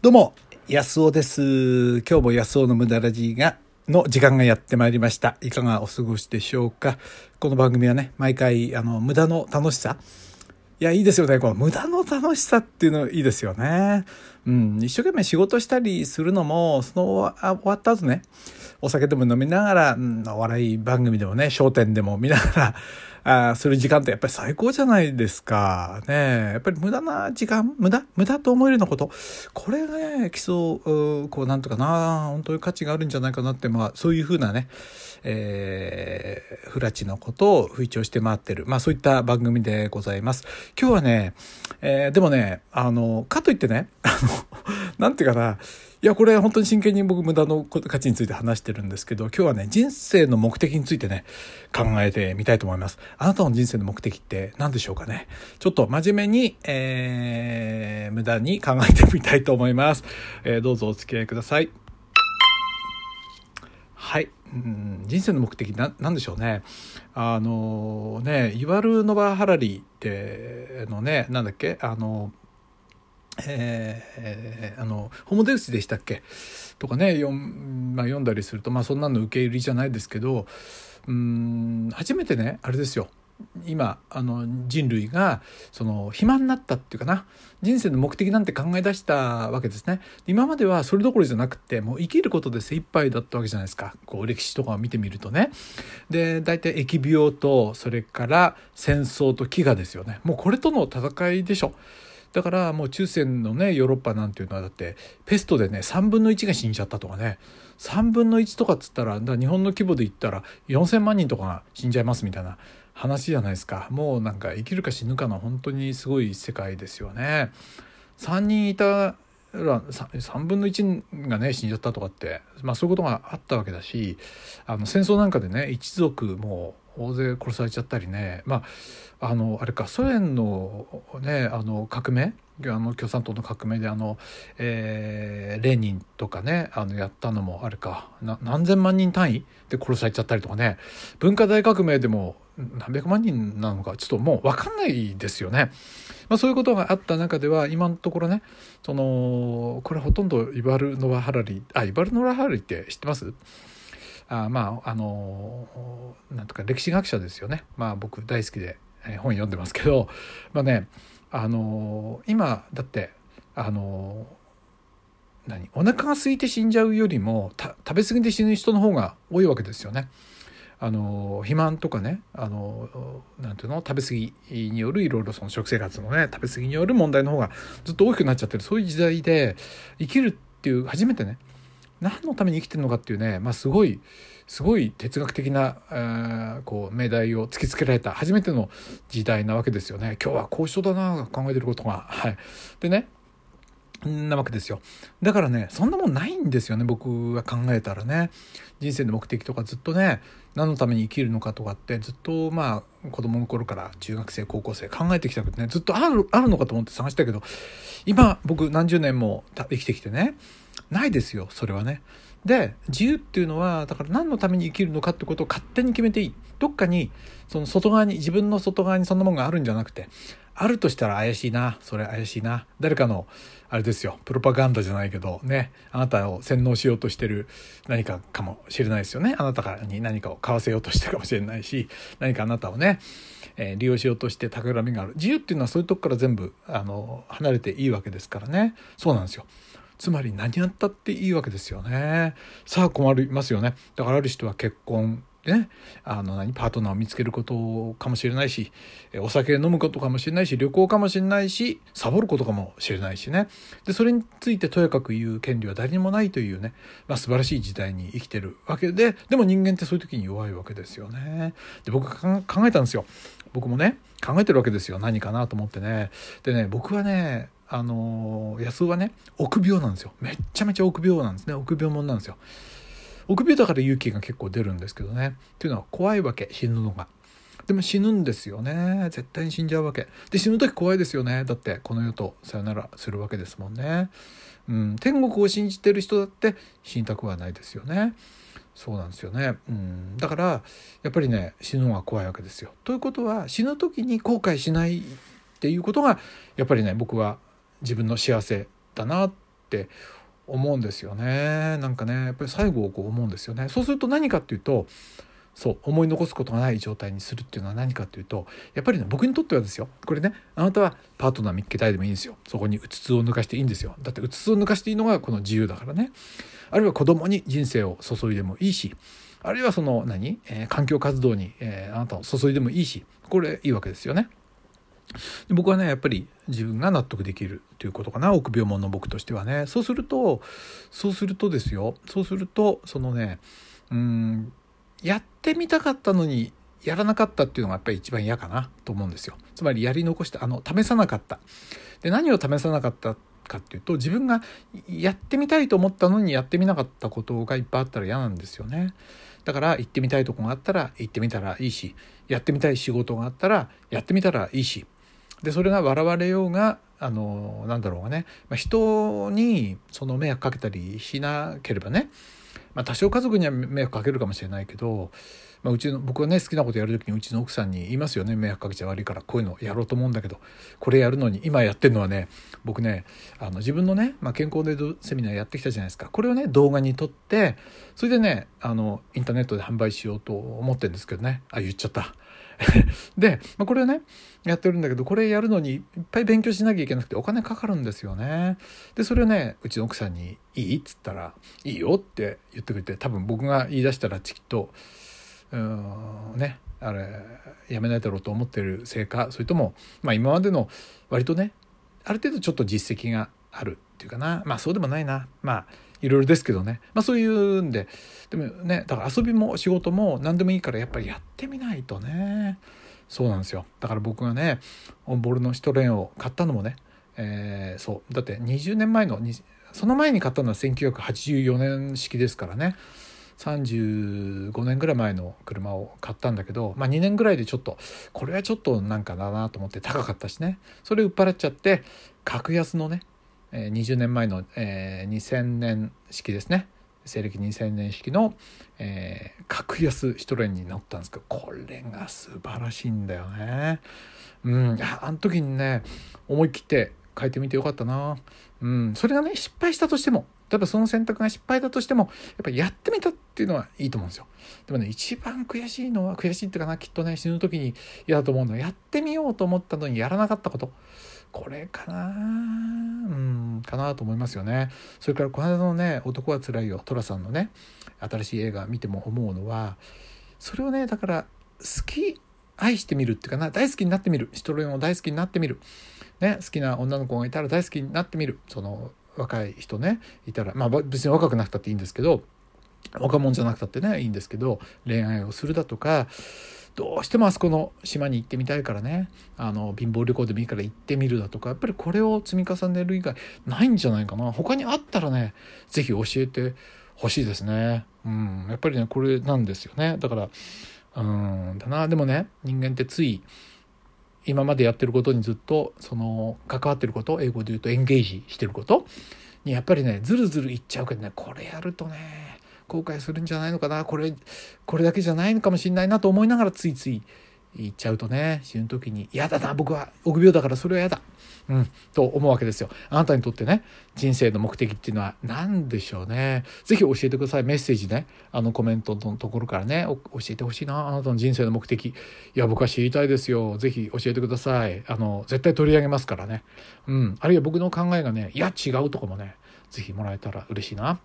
どうも、安尾です。今日も安尾の無駄ラジが、の時間がやってまいりました。いかがお過ごしでしょうか。この番組はね、毎回、あの、無駄の楽しさ。いや、いいですよね。この無駄の楽しさっていうのいいですよね。うん、一生懸命仕事したりするのも、その終わった後ね、お酒でも飲みながら、うん、お笑い番組でもね、笑点でも見ながら、あする時間ってやっぱり最高じゃないですか。ねやっぱり無駄な時間、無駄無駄と思えるようなこと。これがね、基礎、こう、なんとかな、本当に価値があるんじゃないかなって、まあ、そういうふうなね、えー、フラチのことを吹聴して回ってる。まあ、そういった番組でございます。今日はね、えー、でもね、あの、かといってね、あの、なんていうかな、いや、これ本当に真剣に僕無駄の価値について話してるんですけど、今日はね、人生の目的についてね、考えてみたいと思います。あなたの人生の目的って何でしょうかね。ちょっと真面目に、えー、無駄に考えてみたいと思います。えー、どうぞお付き合いください。はい。うん人生の目的な、なんでしょうね。あのね、イワル・ノバ・ハラリってのね、なんだっけ？あの、えー、あのホモデウスでしたっけ？とかね読,、まあ、読んだりするとまあそんなの受け入れじゃないですけどうん初めてねあれですよ。今あの人類がその暇になったっていうかな。人生の目的なんて考え出したわけですね。今まではそれどころじゃなくてもう生きることで精一杯だったわけじゃないですか。こう歴史とかを見てみるとね。で大体疫病とそれから戦争と飢餓ですよね。もうこれとの戦いでしょ。だからもう中世のねヨーロッパなんていうのはだってペストでね3分の1が死んじゃったとかね3分の1とかっつったらだ日本の規模で言ったら4,000万人とかが死んじゃいますみたいな話じゃないですかもうなんか生きるか死ぬかの本当にすごい世界ですよね。3人いたら3分の1がね死んじゃったとかって、まあ、そういうことがあったわけだしあの戦争なんかでね一族もう大勢殺されちゃったりね。まああのあれかソ連のねあの革命？あの共産党の革命であの、えー、レーニンとかねあのやったのもあれか。何千万人単位で殺されちゃったりとかね。文化大革命でも何百万人なのかちょっともう分かんないですよね。まあ、そういうことがあった中では今のところねそのこれほとんどイバル・ノワ・ハラリあイバル・ノワ・ハラリって知ってます？あまああのなんとか歴史学者ですよね。まあ僕大好きで本読んでますけどまあねあの今だってあの何？お腹が空いて死んじゃうよりも食べ過ぎて死ぬ人の方が多いわけですよね。あの肥満とかねあのなんていうの？食べ過ぎによるいろいろその食生活のね食べ過ぎによる問題の方がずっと大きくなっちゃってるそういう時代で生きるっていう初めてね何のために生きてるのかっていうね、まあ、すごいすごい哲学的な、えー、こう命題を突きつけられた初めての時代なわけですよね。今日は高尚だな考えてることが。はい、でねなわけですよ。だからねそんなもんないんですよね僕が考えたらね。人生の目的とかずっとね何のために生きるのかとかってずっとまあ子供の頃から中学生高校生考えてきたけどねずっとあるあるのかと思って探したけど今僕何十年も生きてきてねないですよそれはね。で自由っていうのはだから何のために生きるのかってことを勝手に決めていい。どっかにその外側に自分の外側にそんなもんがあるんじゃなくてあるとしたら怪しいなそれ怪しいな。誰かのあれですよプロパガンダじゃないけどね。あなたを洗脳しようとしてる何かかもしれないですよね。あなたからに何かを買わせようとしてるかもしれないし何かあなたをね、えー、利用しようとして企みがある。自由っていうのはそういうとこから全部あの離れていいわけですからね。そうなんですよ。つまり何やったっていいわけですよね。さあ困りますよね。だからある人は結婚ね、あの何パートナーを見つけることかもしれないしお酒飲むことかもしれないし旅行かもしれないしサボることかもしれないしねでそれについてとやかく言う権利は誰にもないというね、まあ、素晴らしい時代に生きてるわけででも人間ってそういう時に弱いわけですよね。で僕考えたんですよ。僕もね考えてるわけですよ何かなと思ってね。でね僕はねあの安尾はね臆病なんですよ。めっちゃめちゃ臆病なんですね。臆病者なんですよ。臆病だから勇気が結構出るんですけどね。っていうのは怖いわけ死ぬのが。でも死ぬんですよね。絶対に死んじゃうわけ。で死ぬ時怖いですよね。だってこの世とさよならするわけですもんね。うん。天国を信じてる人だって死にたくはないですよね。そうなんですよね、うん、だからやっぱりね死ぬのが怖いわけですよ。ということは死ぬ時に後悔しないっていうことがやっぱりね僕は自分の幸せだなって思うんですよね。なんかねやっぱり最後をこう思うんですよね。そうすると何かっていうとそう思い残すことがない状態にするっていうのは何かっていうとやっぱりね僕にとってはですよ。これねあなたはパートナー見つけたいでもいいんですよ。そこにうつつを抜かしていいんですよ。だってうつつを抜かしていいのがこの自由だからね。あるいは子供に人生を注いでもいいしあるいはその何、えー、環境活動に、えー、あなたを注いでもいいしこれいいわけですよね。で僕はねやっぱり自分が納得できるということかな臆病者の僕としてはね。そうするとそうするとですよ。そうするとそのねうんやってみたかったのにやらなかったっていうのがやっぱり一番嫌かなと思うんですよ。つまりやり残したあの試さなかった。で何を試さなかったかっていうと自分がやってみたいと思ったのにやってみなかったことがいっぱいあったら嫌なんですよね。だから行ってみたいとこがあったら行ってみたらいいしやってみたい仕事があったらやってみたらいいし。でそれが笑われようがあのなんだろうがね、まあ、人にその迷惑かけたりしなければね。まあ、多少家族には迷惑かけるかもしれないけど、まあ、うちの僕はね好きなことやる時にうちの奥さんに言いますよね迷惑かけちゃ悪いからこういうのやろうと思うんだけどこれやるのに今やってるのはね僕ねあの自分のね、まあ、健康デートセミナーやってきたじゃないですかこれをね動画に撮ってそれでねあのインターネットで販売しようと思ってるんですけどねあ言っちゃった。で、まあ、これをねやってるんだけどこれやるのにいっぱい勉強しなきゃいけなくてお金かかるんですよね。でそれをねうちの奥さんに「いい?」っつったら「いいよ」って言ってくれて多分僕が言い出したらきっとねあれやめないだろうと思ってるせいかそれとも、まあ、今までの割とねある程度ちょっと実績があるっていうかな。まあそうでもないな。まあいろいろですけどね、まあ、そういうんででもねだから遊びも仕事も何でもいいからやっぱりやってみないとね。そうなんですよ。だから僕がねオンボールのシトレンを買ったのもね、えー、そう。だって20年前のその前に買ったのは1984年式ですからね。35年ぐらい前の車を買ったんだけど、まあ、2年ぐらいでちょっとこれはちょっとなんかだなと思って高かったしねそれ売っ払っちゃって格安のね20年前の、えー、2000年式ですね西暦2000年式の、えー、格安シトレンに乗ったんですけどこれが素晴らしいんだよね。うん、あの時にね思い切って変えてみてよかったな。うん、それがね失敗したとしても例えばその選択が失敗だとしてもやっぱりやってみたっていうのはいいと思うんですよ。でもね一番悔しいのは悔しいっていうかなきっとね死ぬ時に嫌だと思うのはやってみようと思ったのにやらなかったこと。これかなうんかなと思いますよねそれからこの間のね「男はつらいよ」寅さんのね新しい映画見ても思うのはそれをねだから好き愛してみるっていうかな大好きになってみるシトロンを大好きになってみる、ね、好きな女の子がいたら大好きになってみる。その若い人ねいたら。まあ別に若くなくたっていいんですけど若者じゃなくたってねいいんですけど恋愛をするだとかどうしてもあそこの島に行ってみたいからねあの貧乏旅行でもいいから行ってみるだとかやっぱりこれを積み重ねる以外ないんじゃないかな。他にあったらね是非教えてほしいですね。うん。やっぱりねこれなんですよね。だからうんだな。でもね人間ってつい今までやってることにずっとその関わってること英語で言うとエンゲージしてることにやっぱりねずるずるいっちゃうけどねこれやるとね後悔するんじゃないのかなこれこれだけじゃないのかもしれないなと思いながらついつい言っちゃうとね死ぬ時に嫌だな僕は臆病だからそれは嫌だ。うん、と思うわけですよ。あなたにとってね人生の目的っていうのは何でしょうね。是非教えてくださいメッセージねあのコメントのところからね教えてほしいなあなたの人生の目的いや僕は知りたいですよ是非教えてくださいあの絶対取り上げますからね。うん、あるいは僕の考えがねいや違うとかもね是非もらえたら嬉しいな。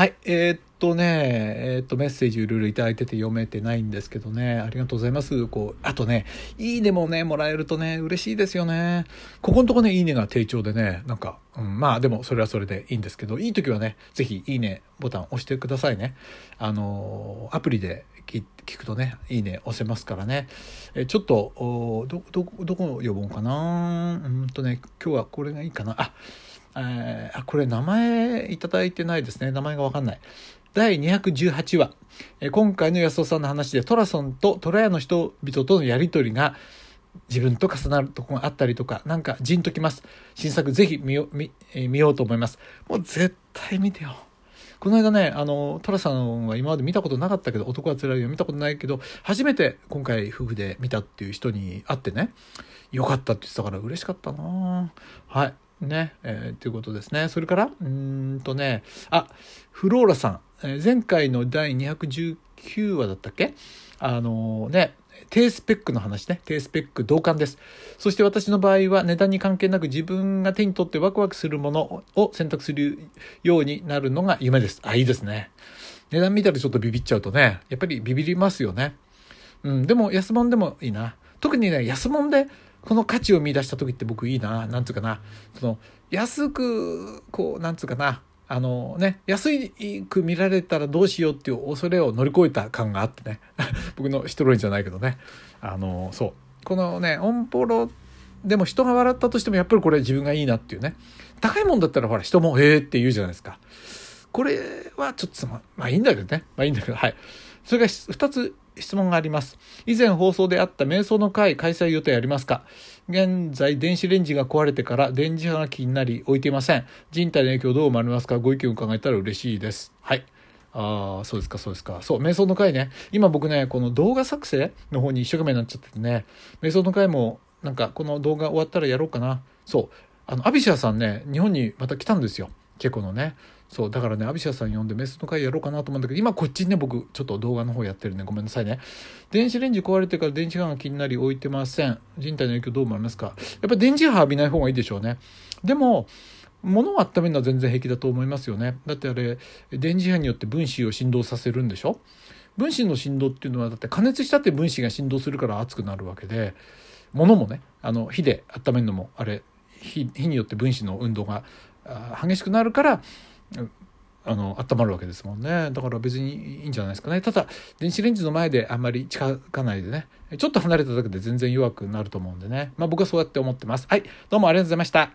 はい。えー、っとね、えー、っと、メッセージいろいろいただいてて読めてないんですけどね、ありがとうございます。こう、あとね、いいねもね、もらえるとね、嬉しいですよね。ここのとこね、いいねが低調でね、なんか、うん、まあでもそれはそれでいいんですけど、いい時はね、ぜひいいねボタン押してくださいね。あの、アプリで聞くとね、いいね押せますからね。えちょっと、ど、ど、どこ呼ぼうかなうんとね、今日はこれがいいかな。あ、えー、あこれ名前いただいてないですね。名前が分かんない。第218話、えー、今回の安尾さんの話でトラソンとトラヤの人々とのやり取りが自分と重なるとこがあったりとかなんかじんときます。新作ぜひ見よ見,、えー、見ようと思います。もう絶対見てよ。この間ね、あの、トラさんは今まで見たことなかったけど、男は辛いよ見たことないけど、初めて今回夫婦で見たっていう人に会ってね、よかったって言ってたから嬉しかったな。はい。ね、えー、ということですね。それから、うんとね、あ、フローラさん、えー、前回の第219話だったっけ？あのー、ね、低スペックの話ね。低スペック同感です。そして私の場合は値段に関係なく自分が手に取ってワクワクするものを選択するようになるのが夢です。あ、いいですね。値段見たらちょっとビビっちゃうとね、やっぱりビビりますよね。うん、でも安物でもいいな。特にね、安物でこの価値を見出した時って僕いいな。なんつうかな。その、安く、こう、なんつうかな。あのね、安く見られたらどうしようっていう恐れを乗り越えた感があってね。僕の一人じゃないけどね。あの、そう。このね、オンポロでも人が笑ったとしてもやっぱりこれ自分がいいなっていうね。高いもんだったらほら人もええって言うじゃないですか。これはちょっとまあいいんだけどね。まあいいんだけど、はい。それが2つ質問があります。以前放送であった瞑想の会開催予定ありますか？現在電子レンジが壊れてから電磁波が気になり置いていません。人体の影響どう思われますか？ご意見を伺えたら嬉しいです。はい。ああ、そうですか、そうですか。そう、瞑想の会ね。今僕ね、この動画作成の方に一生懸命になっちゃっててね、瞑想の会もなんかこの動画終わったらやろうかな。そう。あの、アビシャさんね、日本にまた来たんですよ。チェコのね。そうだからねアビシャさん呼んでメスの会やろうかなと思うんだけど今こっちにね僕ちょっと動画の方やってるんでごめんなさいね。電子レンジ壊れてから電池が気になり置いてません。人体の影響どう思いますか？やっぱり電磁波浴びない方がいいでしょうね。でも物を温めるのは全然平気だと思いますよね。だってあれ電磁波によって分子を振動させるんでしょ？分子の振動っていうのはだって加熱したって分子が振動するから熱くなるわけで物もねあの火で温めるのもあれ火火によって分子の運動が激しくなるからあの温まるわけですもんね。だから別にいいんじゃないですかね。ただ電子レンジの前であんまり近づかないでね。ちょっと離れただけで全然弱くなると思うんでね。まあ僕はそうやって思ってます。はい。どうもありがとうございました。